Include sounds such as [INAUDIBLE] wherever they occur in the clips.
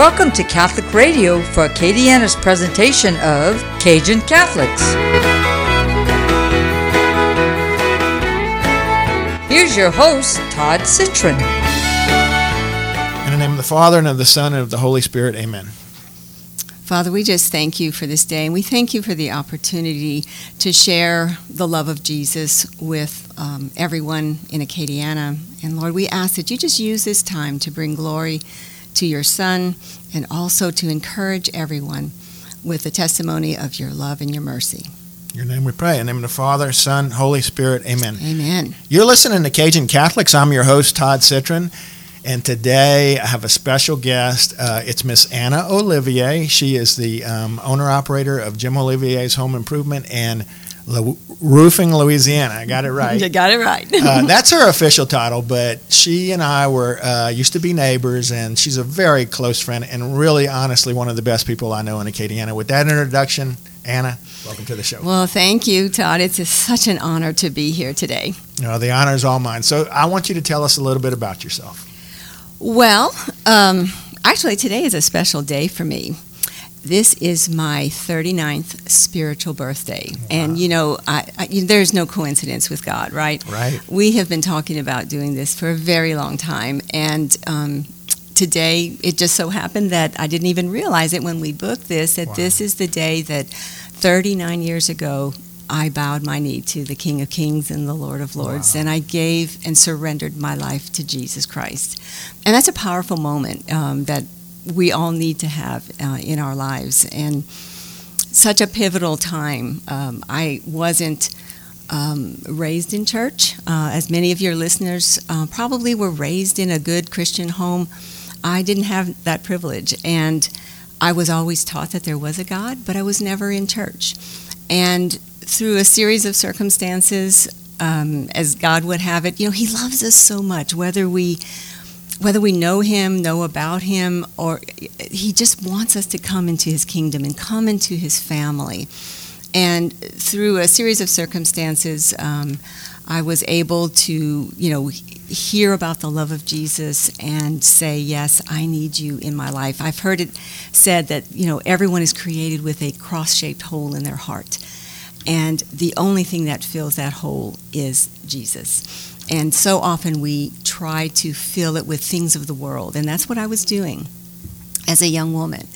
Welcome to Catholic Radio for Acadiana's presentation of Cajun Catholics. Here's your host, Todd Citron. In the name of the Father, and of the Son, and of the Holy Spirit, amen. Father, we just thank you for this day, and we thank you for the opportunity to share the love of Jesus with um, everyone in Acadiana. And Lord, we ask that you just use this time to bring glory to your Son and also to encourage everyone with the testimony of your love and your mercy. In your name we pray. In the name of the Father, Son, Holy Spirit, amen. Amen. You're listening to Cajun Catholics. I'm your host, Todd Citron. And today I have a special guest. Uh, it's Miss Anna Olivier. She is the um, owner operator of Jim Olivier's Home Improvement and Roofing Louisiana. I got it [LAUGHS] right. You got it right. uh, that's her official title, but she and I were uh, used to be neighbors, and she's a very close friend and really, honestly, one of the best people I know in Acadiana. With that introduction, Anna, welcome to the show. Well, thank you, Todd. It's such an honor to be here today. No, the honor is all mine. So I want you to tell us a little bit about yourself. Well, um, actually, today is a special day for me. This is my 39th spiritual birthday. Wow. And, you know, I, I, there's no coincidence with God, right? Right. We have been talking about doing this for a very long time. And um, today, it just so happened that I didn't even realize it when we booked this, that wow. this is the day that 39 years ago, I bowed my knee to the King of Kings and the Lord of Lords, wow. and I gave and surrendered my life to Jesus Christ. And that's a powerful moment um, that we all need to have uh, in our lives. And such a pivotal time. Um, I wasn't um, raised in church, uh, as many of your listeners uh, probably were raised in a good Christian home. I didn't have that privilege, and I was always taught that there was a God, but I was never in church. And through a series of circumstances, um, as God would have it, you know, He loves us so much, whether we whether we know Him, know about Him, or He just wants us to come into His kingdom and come into His family. And through a series of circumstances, um, I was able to, you know, hear about the love of Jesus and say, Yes, I need you in my life. I've heard it said that, you know, everyone is created with a cross shaped hole in their heart. And the only thing that fills that hole is Jesus. And so often we try to fill it with things of the world. And that's what I was doing as a young woman.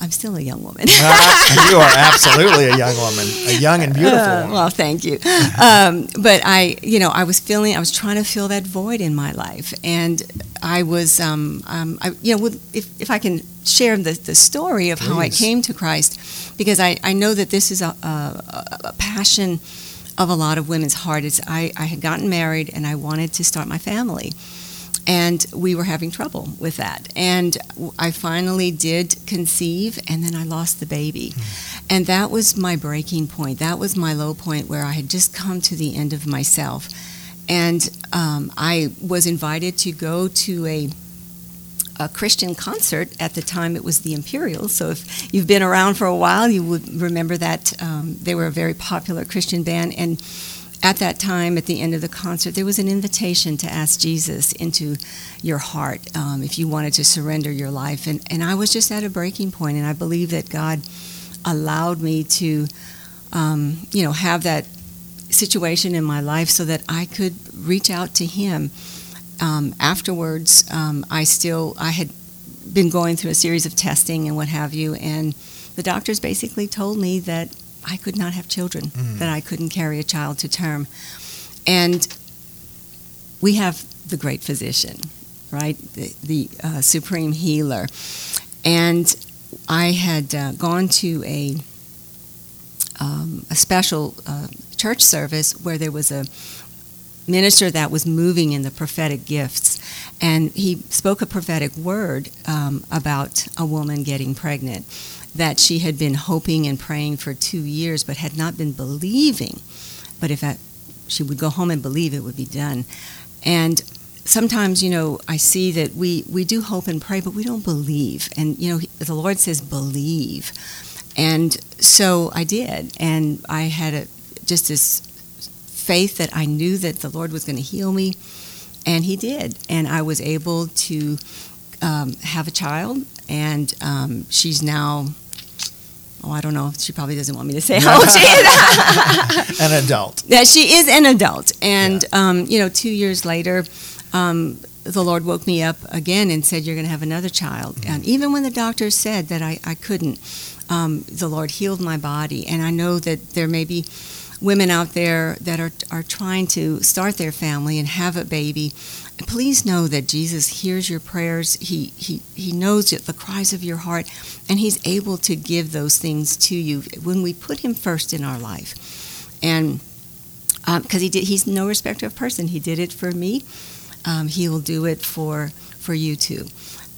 I'm still a young woman. uh, you are [LAUGHS] absolutely a young woman, a young and beautiful uh, well, thank you. Um, but I, you know, I was feeling, I was trying to fill that void in my life, and I was, um, um, I, you know, if, if I can share the, the story of Please. how I came to Christ, because I, I know that this is a, a, a passion of a lot of women's heart. Is I, I had gotten married and I wanted to start my family and we were having trouble with that. And I finally did conceive, and then I lost the baby. Mm. And that was my breaking point. That was my low point where I had just come to the end of myself. And um, I was invited to go to a a Christian concert. At the time, it was the Imperials. So if you've been around for a while, you would remember that um, they were a very popular Christian band. And at that time, at the end of the concert, there was an invitation to ask Jesus into your heart um, if you wanted to surrender your life. And, and I was just at a breaking point, and I believe that God allowed me to, um, you know, have that situation in my life so that I could reach out to Him. Um, afterwards, um, I still I had been going through a series of testing and what have you, and the doctors basically told me that I could not have children, mm. that I couldn't carry a child to term. And we have the great physician, right? The, the uh, supreme healer. And I had uh, gone to a, um, a special uh, church service where there was a minister that was moving in the prophetic gifts. And he spoke a prophetic word um, about a woman getting pregnant that she had been hoping and praying for two years, but had not been believing. But if she would go home and believe, it would be done. And sometimes, you know, I see that we, we do hope and pray, but we don't believe. And, you know, the Lord says, believe. And so I did. And I had a, just this faith that I knew that the Lord was going to heal me. And He did. And I was able to um, have a child, and um, she's now. Oh, I don't know. She probably doesn't want me to say how old she is. [LAUGHS] an adult. Yeah, she is an adult, and um, you know, two years later, um, the Lord woke me up again and said, "You're going to have another child." Mm-hmm. And even when the doctors said that I, I couldn't, um, the Lord healed my body, and I know that there may be women out there that are are trying to start their family and have a baby. Please know that Jesus hears your prayers. He he he knows the cries of your heart, and He's able to give those things to you when we put Him first in our life, and because um, He did. He's no respecter of person. He did it for me. Um, he will do it for for you too.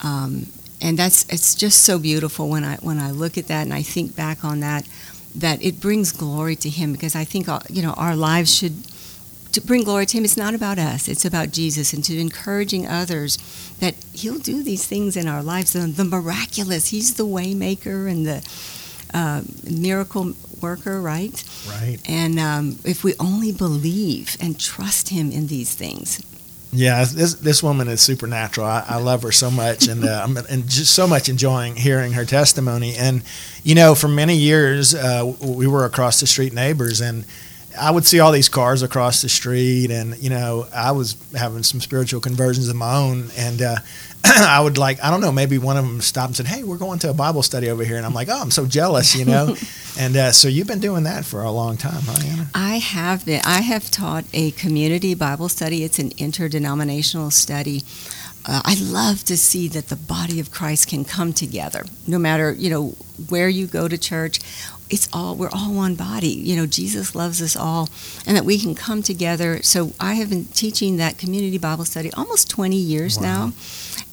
Um, and that's it's just so beautiful when I when I look at that and I think back on that that it brings glory to him because I think uh, you know our lives should to bring glory to him it's not about us it's about Jesus and to encouraging others that he'll do these things in our lives. The, the miraculous he's the waymaker and the uh, miracle worker right? Right. And um, if we only believe and trust him in these things yeah, this this woman is supernatural. I, I love her so much, and uh, I'm and just so much enjoying hearing her testimony. And you know, for many years, uh, we were across the street neighbors, and I would see all these cars across the street, and you know, I was having some spiritual conversions of my own, and uh, [CLEARS THROAT] I would like, I don't know, maybe one of them stopped and said, "Hey, we're going to a Bible study over here," and I'm like, "Oh, I'm so jealous," you know. [LAUGHS] and uh, so you've been doing that for a long time, huh, Anna? I have been. I have taught a community Bible study. It's an interdenominational study. Uh, I love to see that the body of Christ can come together, no matter you know where you go to church. It's all we're all one body. You know, Jesus loves us all, and that we can come together. So I have been teaching that community Bible study almost 20 years wow. now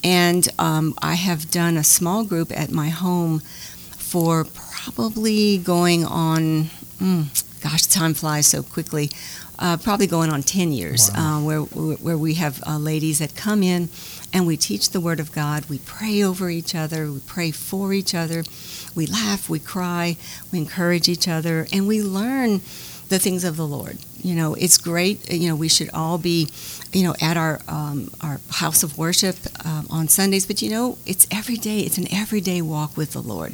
and um, I have done a small group at my home for probably going on, mm, gosh, time flies so quickly, uh, probably going on 10 years, wow. uh, where, where we have uh, ladies that come in and we teach the Word of God. We pray over each other, we pray for each other, we laugh, we cry, we encourage each other, and we learn the things of the Lord. You know, it's great. You know, we should all be, you know, at our um, our house of worship um, on Sundays. But you know, it's every day. It's an everyday walk with the Lord.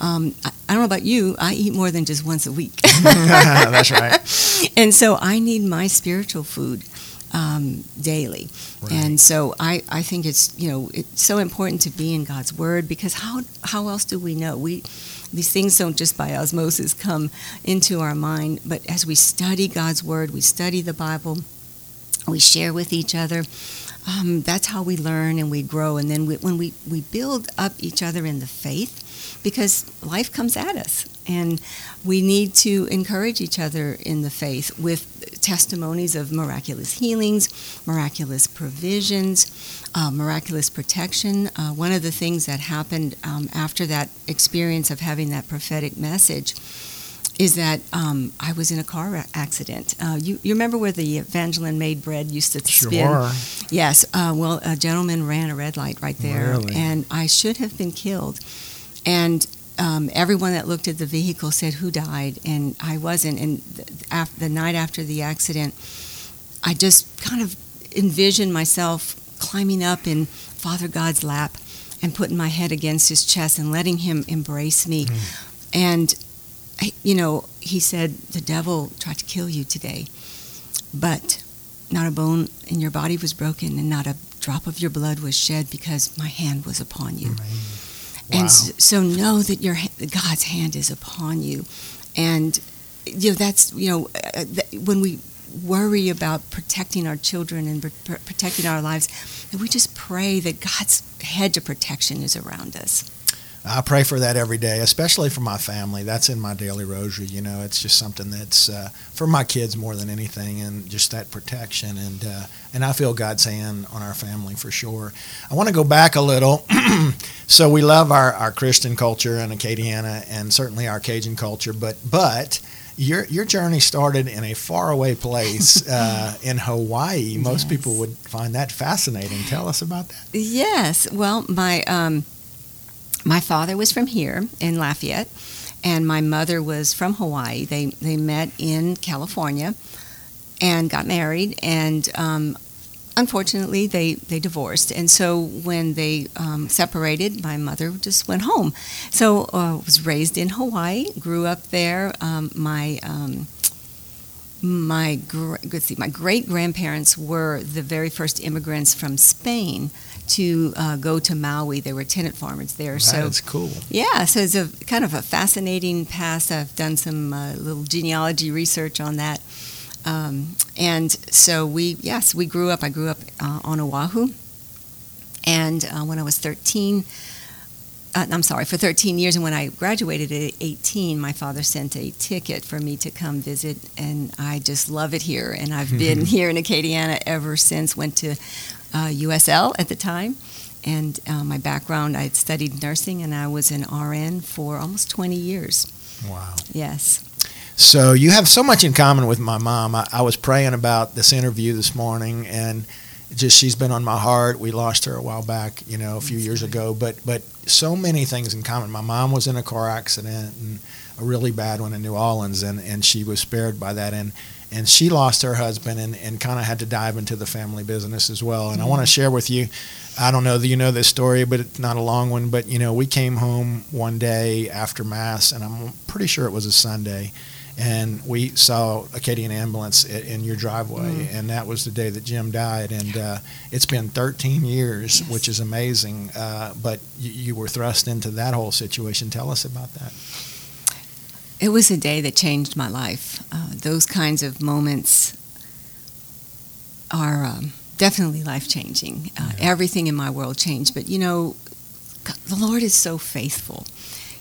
Um, I, I, don't know about you. I eat more than just once a week. [LAUGHS] That's right. [LAUGHS] And so I need my spiritual food. Um, daily. Right. And so I, I think it's you know it's so important to be in God's Word because how how else do we know we these things don't just by osmosis come into our mind, but as we study God's Word, we study the Bible, we share with each other. Um, that's how we learn and we grow. And then we, when we, we build up each other in the faith, because life comes at us, and we need to encourage each other in the faith with testimonies of miraculous healings, miraculous provisions, uh, miraculous protection. Uh, one of the things that happened um, after that experience of having that prophetic message is that um, I was in a car accident. Uh, you, you remember where the Evangeline Maid bread used to spin? Sure. Yes. Uh, well, a gentleman ran a red light right there, really? and I should have been killed. And um, everyone that looked at the vehicle said, "Who died?" And I wasn't. And the, the night after the accident, I just kind of envisioned myself climbing up in Father God's lap and putting my head against his chest and letting him embrace me. Mm. And, you know, he said, The devil tried to kill you today, but not a bone in your body was broken and not a drop of your blood was shed because my hand was upon you. Wow. And so, so, know that your God's hand is upon you. And, you know, that's, you know, uh, when we worry about protecting our children and pr- protecting our lives, that we just pray that God's hedge of protection is around us. I pray for that every day, especially for my family. That's in my daily rosary. You know, it's just something that's uh, for my kids more than anything, and just that protection. And uh, and I feel God's hand on our family for sure. I want to go back a little. [CLEARS THROAT] so we love our, our Christian culture and Acadiana, and certainly our Cajun culture, but but your your journey started in a faraway place [LAUGHS] uh, in Hawaii. Most yes. people would find that fascinating. Tell us about that. Yes. Well, my um, my father was from here in Lafayette, and my mother was from Hawaii. They they met in California, and got married. And um, unfortunately, they, they divorced. And so when they um, separated, my mother just went home. So I uh, was raised in Hawaii, grew up there. Um, my um, my let's see, my great grandparents were the very first immigrants from Spain to uh, go to Maui. There were tenant farmers there. That so is cool. Yeah, so it's a kind of a fascinating past. I've done some uh, little genealogy research on that. Um, and so we, yes, we grew up. I grew up uh, on Oahu. And uh, when I was 13, uh, I'm sorry, for 13 years, and when I graduated at 18, my father sent a ticket for me to come visit, and I just love it here. And I've been [LAUGHS] here in Acadiana ever since. Went to uh, USL at the time, and uh, my background, I studied nursing, and I was an RN for almost 20 years. Wow. Yes. So you have so much in common with my mom. I, I was praying about this interview this morning, and just she's been on my heart. We lost her a while back, you know, a few years ago, but but so many things in common. My mom was in a car accident and a really bad one in New Orleans, and and she was spared by that, and and she lost her husband and, and kind of had to dive into the family business as well. And mm-hmm. I want to share with you, I don't know that you know this story, but it's not a long one. But you know, we came home one day after mass, and I'm pretty sure it was a Sunday and we saw Acadian ambulance in your driveway, mm. and that was the day that Jim died. And uh, it's been 13 years, yes. which is amazing. Uh, but you, you, were thrust into that whole situation. Tell us about that. It was a day that changed my life. Uh, those kinds of moments are um, definitely life changing. Uh, yeah. Everything in my world changed, but you know, the Lord is so faithful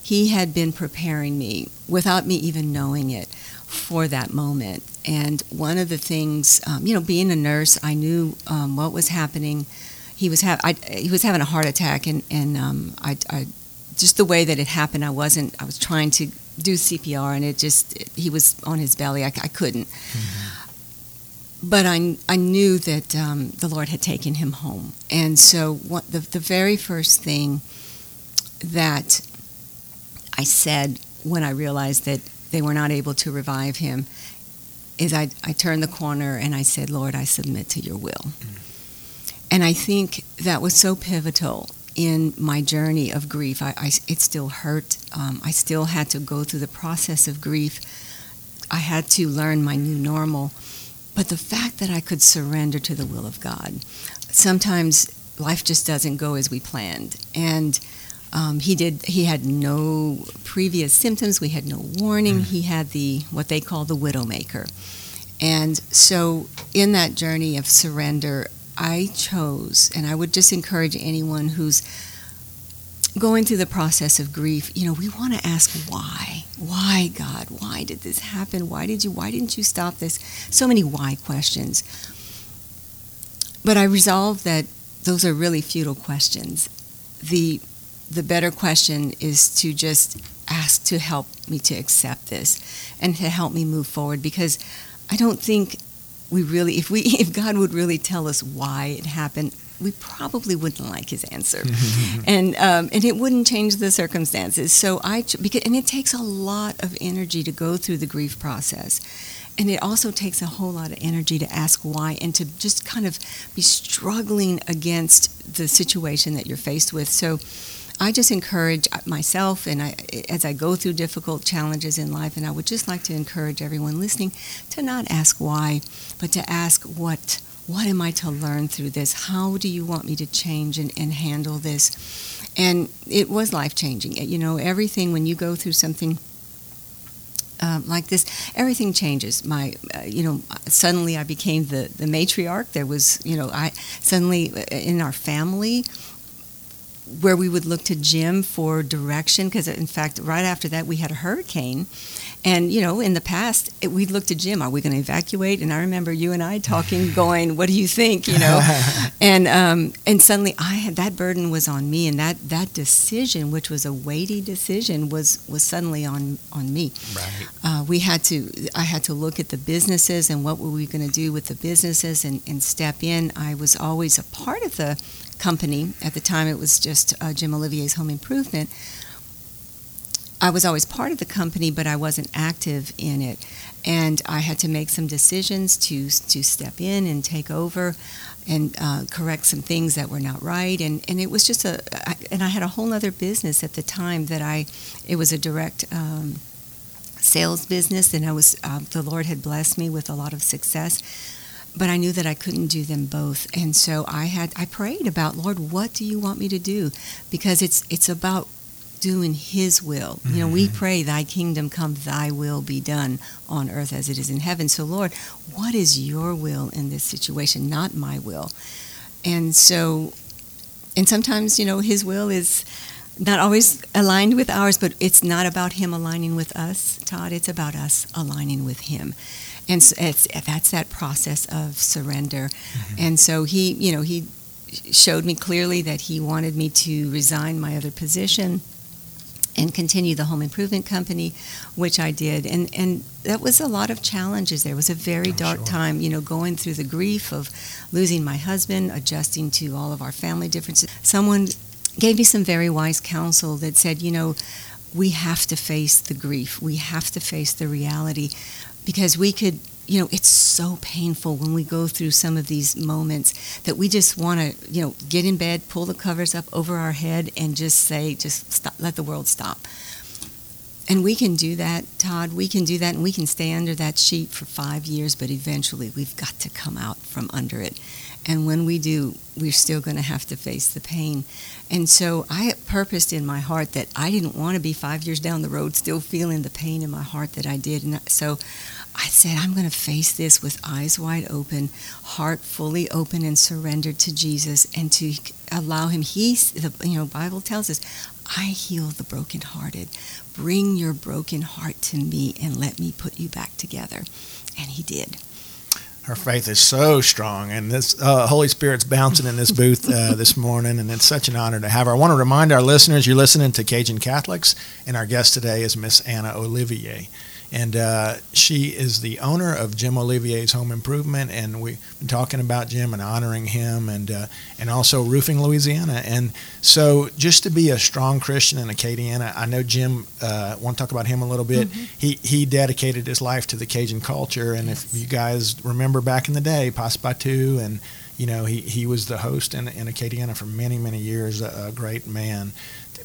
he had been preparing me without me even knowing it for that moment. And one of the things, um, you know, being a nurse, I knew um, what was happening. He was ha- I, he was having a heart attack, and and um, I, I, just the way that it happened, I wasn't. I was trying to do CPR, and it just he was on his belly. I, I couldn't. Mm-hmm. But I, I knew that um, the Lord had taken him home, and so what, the the very first thing that I said when I realized that they were not able to revive him is I, I turned the corner and I said, Lord, I submit to your will. Mm. And I think that was so pivotal in my journey of grief. I, I it still hurt. Um, I still had to go through the process of grief. I had to learn my new normal. But the fact that I could surrender to the will of God, sometimes life just doesn't go as we planned. And um, he did. He had no previous symptoms. We had no warning. Mm. He had the what they call the widowmaker, and so in that journey of surrender, I chose, and I would just encourage anyone who's going through the process of grief. You know, we want to ask why. Why, God? Why did this happen? Why did you? Why didn't you stop this? So many why questions. But I resolved that those are really futile questions. The the better question is to just ask to help me to accept this and to help me move forward because I don't think we really if we [LAUGHS] if God would really tell us why it happened we probably wouldn't like his answer. [LAUGHS] And um, and it wouldn't change the circumstances. So I because and it takes a lot of energy to go through the grief process. And it also takes a whole lot of energy to ask why and to just kind of be struggling against the situation that you're faced with. So I just encourage myself, and I, as I go through difficult challenges in life, and I would just like to encourage everyone listening to not ask why, but to ask what. What am I to learn through this? How do you want me to change and, and handle this? And it was life changing. You know, everything when you go through something um, like this, everything changes. My, uh, you know, suddenly I became the, the matriarch. There was, you know, I suddenly uh, in our family, where we would look to Jim for direction because in fact right after that we had a hurricane. And you know in the past it, we'd look to Jim are we going to evacuate? And I remember you and I talking [LAUGHS] going what do you think? You know? [LAUGHS] And um, and suddenly I had that burden was on me and that that decision which was a weighty decision was was suddenly on on me. Right. Uh, we had to I had to look at the businesses and what were we going to do with the businesses and, and step in. I was always a part of the company. At the time, it was just uh, Jim Olivier's Home Improvement. I was always part of the company, but I wasn't active in it. And I had to make some decisions to, to step in and take over and uh, correct some things that were not right. And, and it was just a, I, and I had a whole other business at the time that I, it was a direct um, sales business, and I was, uh, the Lord had blessed me with a lot of success. But I knew that I couldn't do them both, and so I had I prayed about Lord, what do you want me to do? Because it's it's about doing His will. Mm-hmm. You know, we mm-hmm. pray, Thy kingdom come, Thy will be done on earth as it is in heaven. So, Lord, what is Your will in this situation? Not my will. And so, and sometimes, you know, His will is not always aligned with ours, but it's not about Him aligning with us, Todd. It's about us aligning with Him. And so it's, that's that process of surrender. Mm-hmm. And so He, you know, He showed me clearly that He wanted me to resign my other position and continue the home improvement company, which I did. And and that was a lot of challenges. There was a very oh, dark sure. time, you know, going through the grief of losing my husband, adjusting to all of our family differences. Someone gave me some very wise counsel that said, you know, we have to face the grief. We have to face the reality because we could you know, it's so painful when we go through some of these moments that we just want to, you know, get in bed, pull the covers up over our head, and just say, just stop, let the world stop. And we can do that, Todd. We can do that, and we can stay under that sheet for five years, but eventually we've got to come out from under it. And when we do, we're still going to have to face the pain. And so I purposed in my heart that I didn't want to be five years down the road still feeling the pain in my heart that I did. And so I said, I'm going to face this with eyes wide open, heart fully open and surrendered to Jesus, and to allow Him. He, the you know Bible tells us, I heal the brokenhearted. Bring your broken heart to me, and let me put you back together. And He did. Her faith is so strong, and this uh, Holy Spirit's bouncing in this booth uh, [LAUGHS] this morning, and it's such an honor to have her. I want to remind our listeners you're listening to Cajun Catholics, and our guest today is Miss Anna Olivier and uh, she is the owner of Jim Olivier's Home Improvement, and we've been talking about Jim and honoring him, and uh, and also roofing Louisiana. And so, just to be a strong Christian in Acadiana, I know Jim. Uh, want to talk about him a little bit. Mm-hmm. He he dedicated his life to the Cajun culture, and yes. if you guys remember back in the day, Passepartout, and you know he he was the host in, in Acadiana for many many years, a, a great man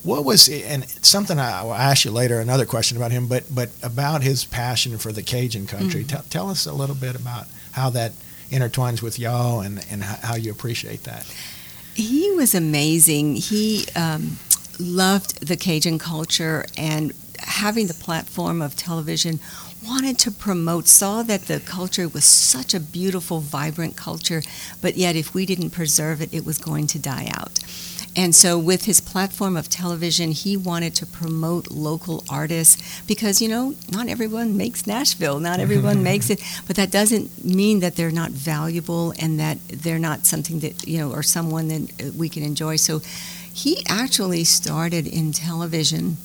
what was it, and something I will ask you later another question about him but but about his passion for the Cajun country. Mm-hmm. tell, tell us a little bit about how that intertwines with y'all and and how you appreciate that. He was amazing. He um, loved the Cajun culture and having the platform of television wanted to promote saw that the culture was such a beautiful vibrant culture but yet if we didn't preserve it it was going to die out and so, with his platform of television, he wanted to promote local artists because, you know, not everyone makes Nashville, not everyone [LAUGHS] makes it, but that doesn't mean that they're not valuable and that they're not something that, you know, or someone that we can enjoy. So, he actually started in television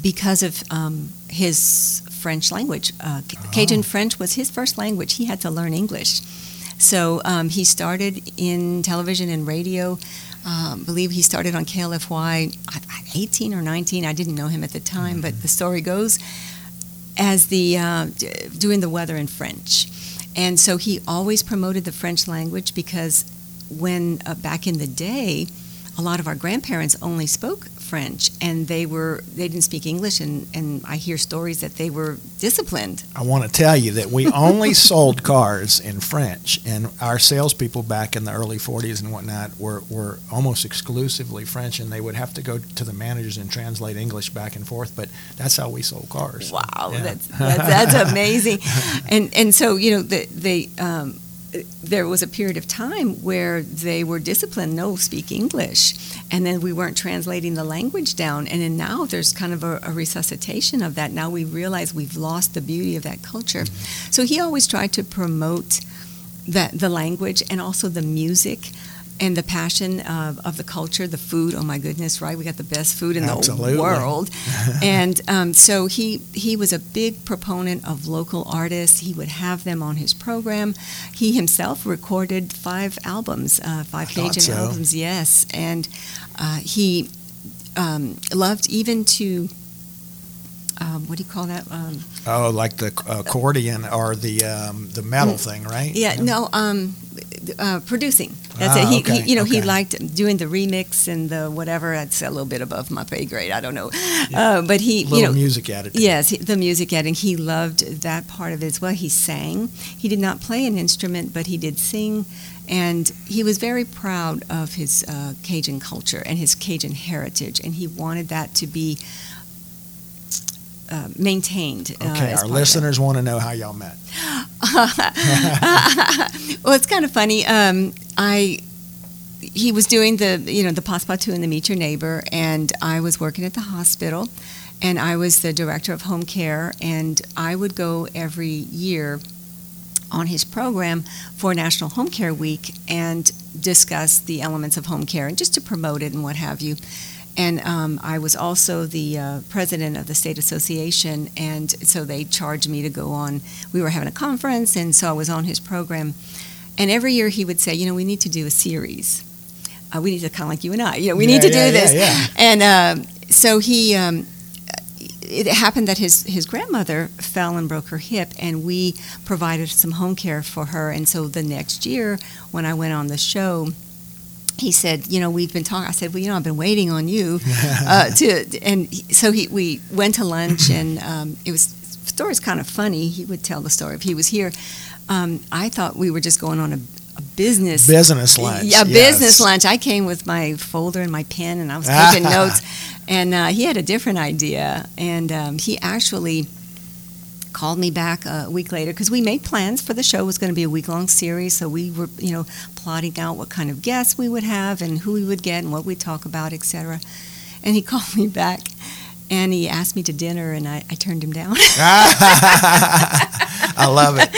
because of um, his French language. Uh, oh. Cajun French was his first language. He had to learn English. So um, he started in television and radio. Um, believe he started on KLFY 18 or 19. I didn't know him at the time, mm-hmm. but the story goes as the uh, doing the weather in French. And so he always promoted the French language because when uh, back in the day, a lot of our grandparents only spoke French, and they were they didn't speak English, and, and I hear stories that they were disciplined. I want to tell you that we [LAUGHS] only sold cars in French, and our salespeople back in the early '40s and whatnot were were almost exclusively French, and they would have to go to the managers and translate English back and forth. But that's how we sold cars. Wow, yeah. that's, that's, that's [LAUGHS] amazing, and and so you know the, they. Um, there was a period of time where they were disciplined no speak english. And then we weren't translating the language down. And then now there's kind of a, a resuscitation of that. Now we realize we've lost the beauty of that culture. So he always tried to promote that the language and also the music and the passion of, of, the culture, the food. Oh my goodness, right? We got the best food in Absolutely. the world. [LAUGHS] and um, so he he was a big proponent of local artists. He would have them on his program. He himself recorded five albums, uh, five Cajun so. albums. Yes, and uh, he um, loved even to um, what do you call that? Um, oh, like the accordion or the um, the metal mm, thing, right? Yeah, yeah. no, um, uh, producing. That's ah, it. He, okay, he, you know, okay. he liked doing the remix and the whatever. That's a little bit above my pay grade. I don't know, yeah. uh, but he, little you know, music editing. Yes, the music editing. He loved that part of it as well. He sang. He did not play an instrument, but he did sing, and he was very proud of his uh, Cajun culture and his Cajun heritage, and he wanted that to be uh, maintained. Uh, okay, our listeners want to know how y'all met. [LAUGHS] well, it's kind of funny. Um, I he was doing the you know the Passepartout and the Meet Your Neighbor, and I was working at the hospital, and I was the director of home care, and I would go every year on his program for National Home Care Week and discuss the elements of home care and just to promote it and what have you. And um, I was also the uh, president of the state association, and so they charged me to go on. We were having a conference, and so I was on his program. And every year he would say, you know, we need to do a series. Uh, we need to kind of like you and I, you know, we yeah, need to yeah, do this. Yeah, and uh, so he, um, it happened that his, his grandmother fell and broke her hip, and we provided some home care for her. And so the next year, when I went on the show, he said, you know, we've been talking. I said, well, you know, I've been waiting on you uh, [LAUGHS] to, and so he, we went to lunch, and um, it was story's kind of funny. He would tell the story if he was here. Um, I thought we were just going on a, a business business lunch. Yeah, yes. business lunch. I came with my folder and my pen, and I was [LAUGHS] taking notes. And uh, he had a different idea, and um, he actually called me back a week later because we made plans for the show. It was going to be a week long series, so we were, you know, plotting out what kind of guests we would have and who we would get and what we'd talk about, etc. And he [LAUGHS] called me back and he asked me to dinner, and I, I turned him down. [LAUGHS] I love it.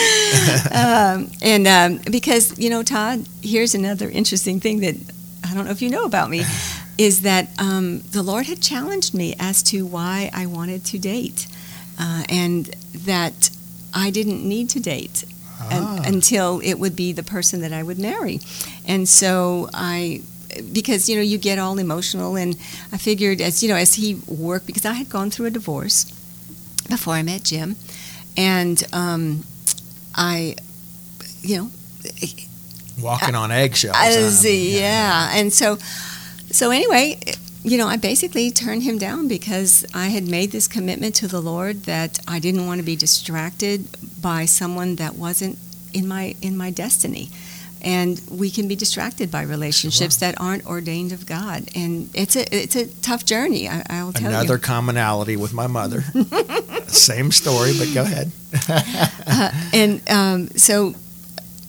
[LAUGHS] um, and um, because you know, Todd, here's another interesting thing that I don't know if you know about me, [SIGHS] is that um, the Lord had challenged me as to why I wanted to date uh, and that I didn't need to date ah. until it would be the person that I would marry. And so I because you know you get all emotional and I figured as you know as he worked because I had gone through a divorce before I met Jim and um, I you know walking I, on eggshells. Yeah. yeah. And so so anyway, you know, I basically turned him down because I had made this commitment to the Lord that I didn't want to be distracted by someone that wasn't in my in my destiny. And we can be distracted by relationships sure. that aren't ordained of God, and it's a it's a tough journey. I, will tell Another you. Another commonality with my mother. [LAUGHS] Same story, but go ahead. [LAUGHS] uh, and um, so,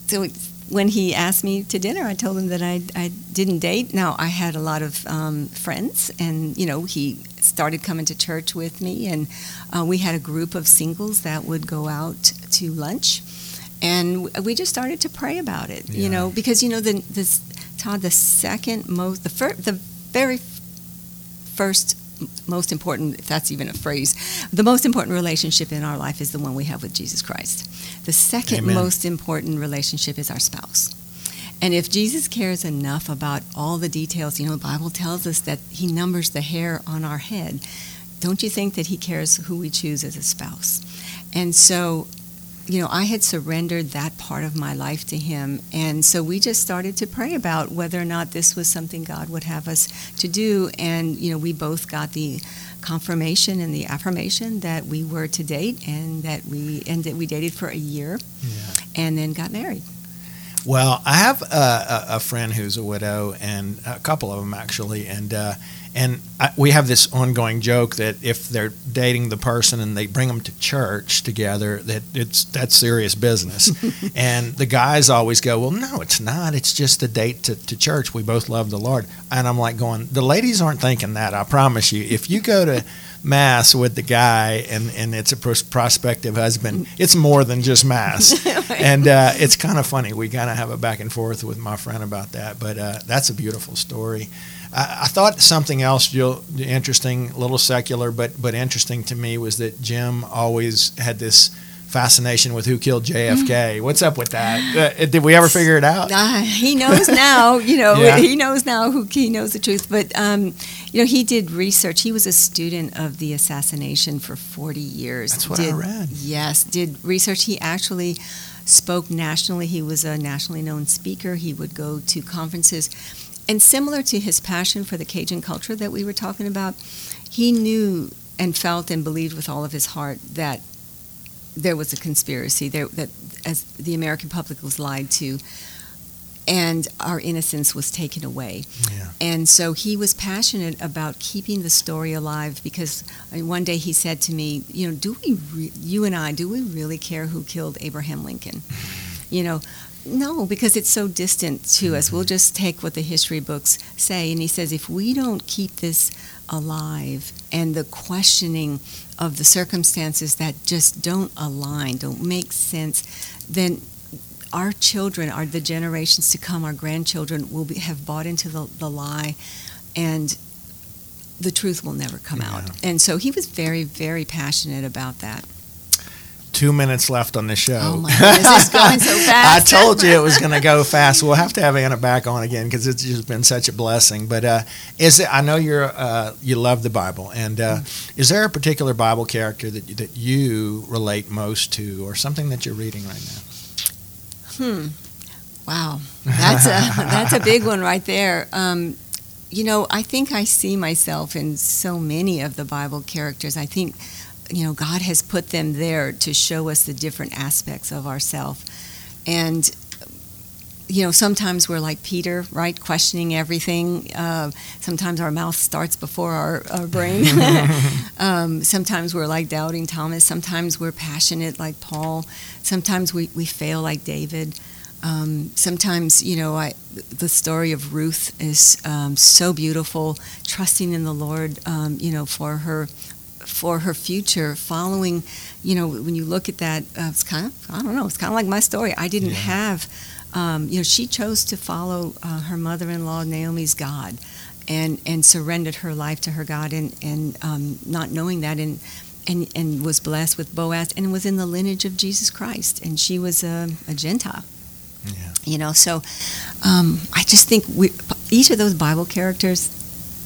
so when he asked me to dinner, I told him that I, I didn't date. Now, I had a lot of um, friends, and, you know, he started coming to church with me, and uh, we had a group of singles that would go out to lunch. And we just started to pray about it, yeah. you know, because, you know, the, this, Todd, the second most, the, fir- the very first most important, if that's even a phrase, the most important relationship in our life is the one we have with Jesus Christ. The second Amen. most important relationship is our spouse. And if Jesus cares enough about all the details, you know, the Bible tells us that he numbers the hair on our head. Don't you think that he cares who we choose as a spouse? And so you know, I had surrendered that part of my life to Him. And so we just started to pray about whether or not this was something God would have us to do. And, you know, we both got the confirmation and the affirmation that we were to date and that we and that we dated for a year yeah. and then got married. Well, I have a, a, friend who's a widow, and a couple of them actually, and uh, and I, we have this ongoing joke that if they're dating the person and they bring them to church together, that it's that's serious business. [LAUGHS] and the guys always go, "Well, no, it's not. It's just a date to, to church. We both love the Lord." And I'm like, going, "The ladies aren't thinking that. I promise you. If you go to mass with the guy and, and it's a prospective husband, it's more than just mass. [LAUGHS] and uh, it's kind of funny. We kind of have a back and forth with my friend about that, but uh, that's a beautiful story. I, I thought something else Jill, interesting, a little secular, but but interesting to me was that Jim always had this fascination with who killed JFK. What's up with that? Uh, did we ever figure it out? Uh, he knows now. You know, [LAUGHS] yeah. he knows now who he knows the truth. But um, you know, he did research. He was a student of the assassination for 40 years. That's what did, I read. Yes, did research. He actually spoke nationally. He was a nationally known speaker. He would go to conferences. And similar to his passion for the Cajun culture that we were talking about, he knew and felt and believed with all of his heart that there was a conspiracy there, that as the American public was lied to and our innocence was taken away. Yeah. And so he was passionate about keeping the story alive because I mean, one day he said to me, you know, do we, re- you and I, do we really care who killed Abraham Lincoln? You know, no, because it's so distant to mm-hmm. us. We'll just take what the history books say. And he says, if we don't keep this alive and the questioning of the circumstances that just don't align, don't make sense, then our children, are the generations to come, our grandchildren will be, have bought into the, the lie, and the truth will never come yeah. out. And so he was very, very passionate about that. Two minutes left on the show. Oh my goodness, it's going so [LAUGHS] fast. I told you it was going to go fast. We'll have to have Anna back on again because it's just been such a blessing. But uh, is it? I know you're uh, you love the Bible, and uh, mm-hmm. is there a particular Bible character that that you relate most to, or something that you're reading right now? Hmm. Wow, that's a [LAUGHS] that's a big one right there. Um, you know, I think I see myself in so many of the Bible characters. I think, you know, God has put them there to show us the different aspects of ourself, and you know, sometimes we're like Peter, right, questioning everything. Uh, sometimes our mouth starts before our, our brain. [LAUGHS] [LAUGHS] um, sometimes we're like doubting Thomas. Sometimes we're passionate like Paul. Sometimes we, we fail like David. Um, sometimes, you know, I, the story of Ruth is um, so beautiful, trusting in the Lord, um, you know, for her for her future, following, you know, when you look at that, uh, it's kind of, I don't know, it's kind of like my story. I didn't yeah. have um, you know, she chose to follow uh, her mother-in-law Naomi's God, and and surrendered her life to her God, and and um, not knowing that, and and and was blessed with Boaz, and was in the lineage of Jesus Christ, and she was a, a Gentile. Yeah. You know, so um, I just think we, each of those Bible characters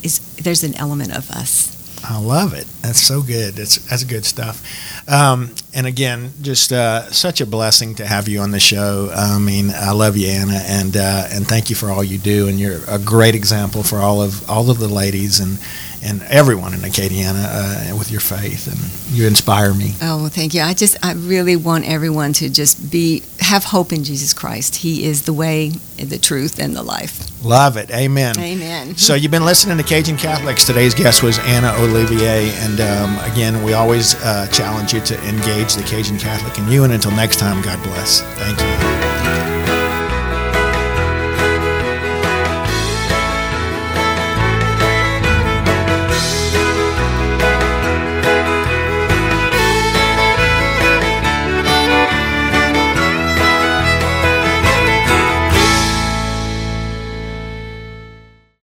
is there's an element of us I love it. That's so good. That's that's good stuff. Um, and again, just uh, such a blessing to have you on the show. I mean, I love you, Anna, and uh, and thank you for all you do. And you're a great example for all of all of the ladies and and everyone in Acadiana uh, with your faith, and you inspire me. Oh, well, thank you. I just, I really want everyone to just be, have hope in Jesus Christ. He is the way, the truth, and the life. Love it. Amen. Amen. So you've been listening to Cajun Catholics. Today's guest was Anna Olivier, and um, again, we always uh, challenge you to engage the Cajun Catholic in you. And until next time, God bless. Thank you.